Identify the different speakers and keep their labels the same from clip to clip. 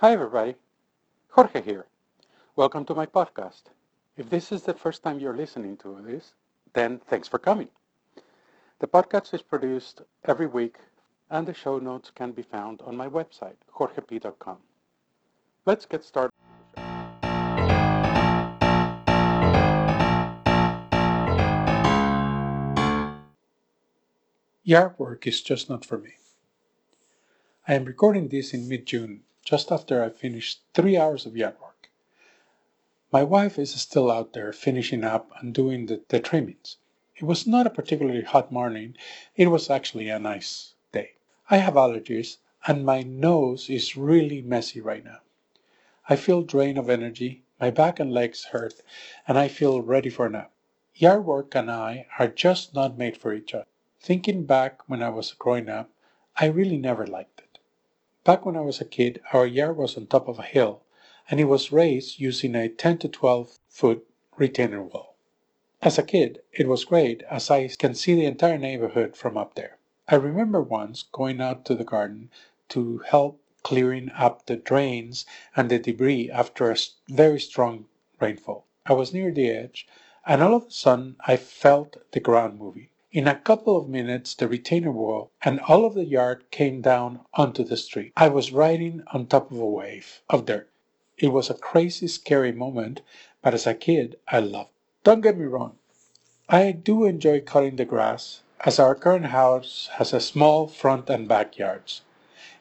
Speaker 1: Hi, everybody. Jorge here. Welcome to my podcast. If this is the first time you're listening to this, then thanks for coming. The podcast is produced every week, and the show notes can be found on my website, jorgep.com. Let's get started. Yard work is just not for me. I am recording this in mid June, just after I finished three hours of yard work. My wife is still out there finishing up and doing the, the trimmings. It was not a particularly hot morning, it was actually a nice day. I have allergies, and my nose is really messy right now. I feel drained of energy, my back and legs hurt, and I feel ready for a nap. Yard work and I are just not made for each other. Thinking back when I was growing up, I really never liked it. Back when I was a kid, our yard was on top of a hill, and it was raised using a 10 to 12 foot retaining wall. As a kid, it was great as I can see the entire neighborhood from up there. I remember once going out to the garden to help clearing up the drains and the debris after a very strong rainfall. I was near the edge, and all of a sudden I felt the ground moving. In a couple of minutes the retainer wall and all of the yard came down onto the street. I was riding on top of a wave of dirt. It was a crazy, scary moment, but as a kid, I loved it. Don't get me wrong, I do enjoy cutting the grass, as our current house has a small front and back yards.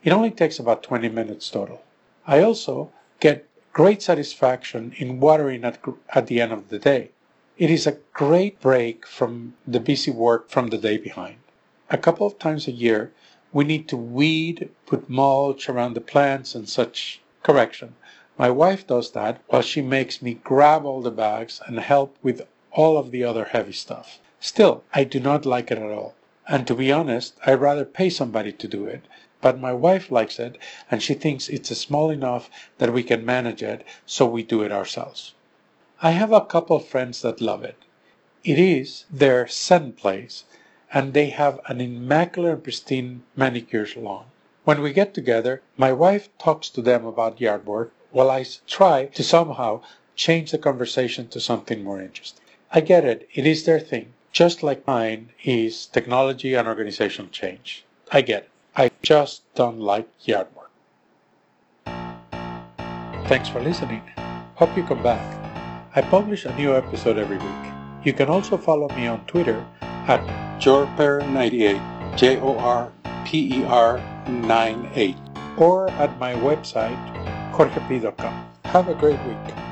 Speaker 1: It only takes about 20 minutes total. I also get great satisfaction in watering at, at the end of the day. It is a great break from the busy work from the day behind. A couple of times a year, we need to weed, put mulch around the plants and such. Correction. My wife does that while she makes me grab all the bags and help with all of the other heavy stuff. Still, I do not like it at all. And to be honest, I'd rather pay somebody to do it. But my wife likes it and she thinks it's small enough that we can manage it, so we do it ourselves. I have a couple friends that love it. It is their sun place, and they have an immaculate and pristine manicured lawn. When we get together, my wife talks to them about yard work while I try to somehow change the conversation to something more interesting. I get it, it is their thing, just like mine is technology and organizational change. I get it. I just don't like yard work. Thanks for listening. Hope you come back. I publish a new episode every week. You can also follow me on Twitter at jorper98, J O R P E R 98, or at my website, jorgep.com. Have a great week.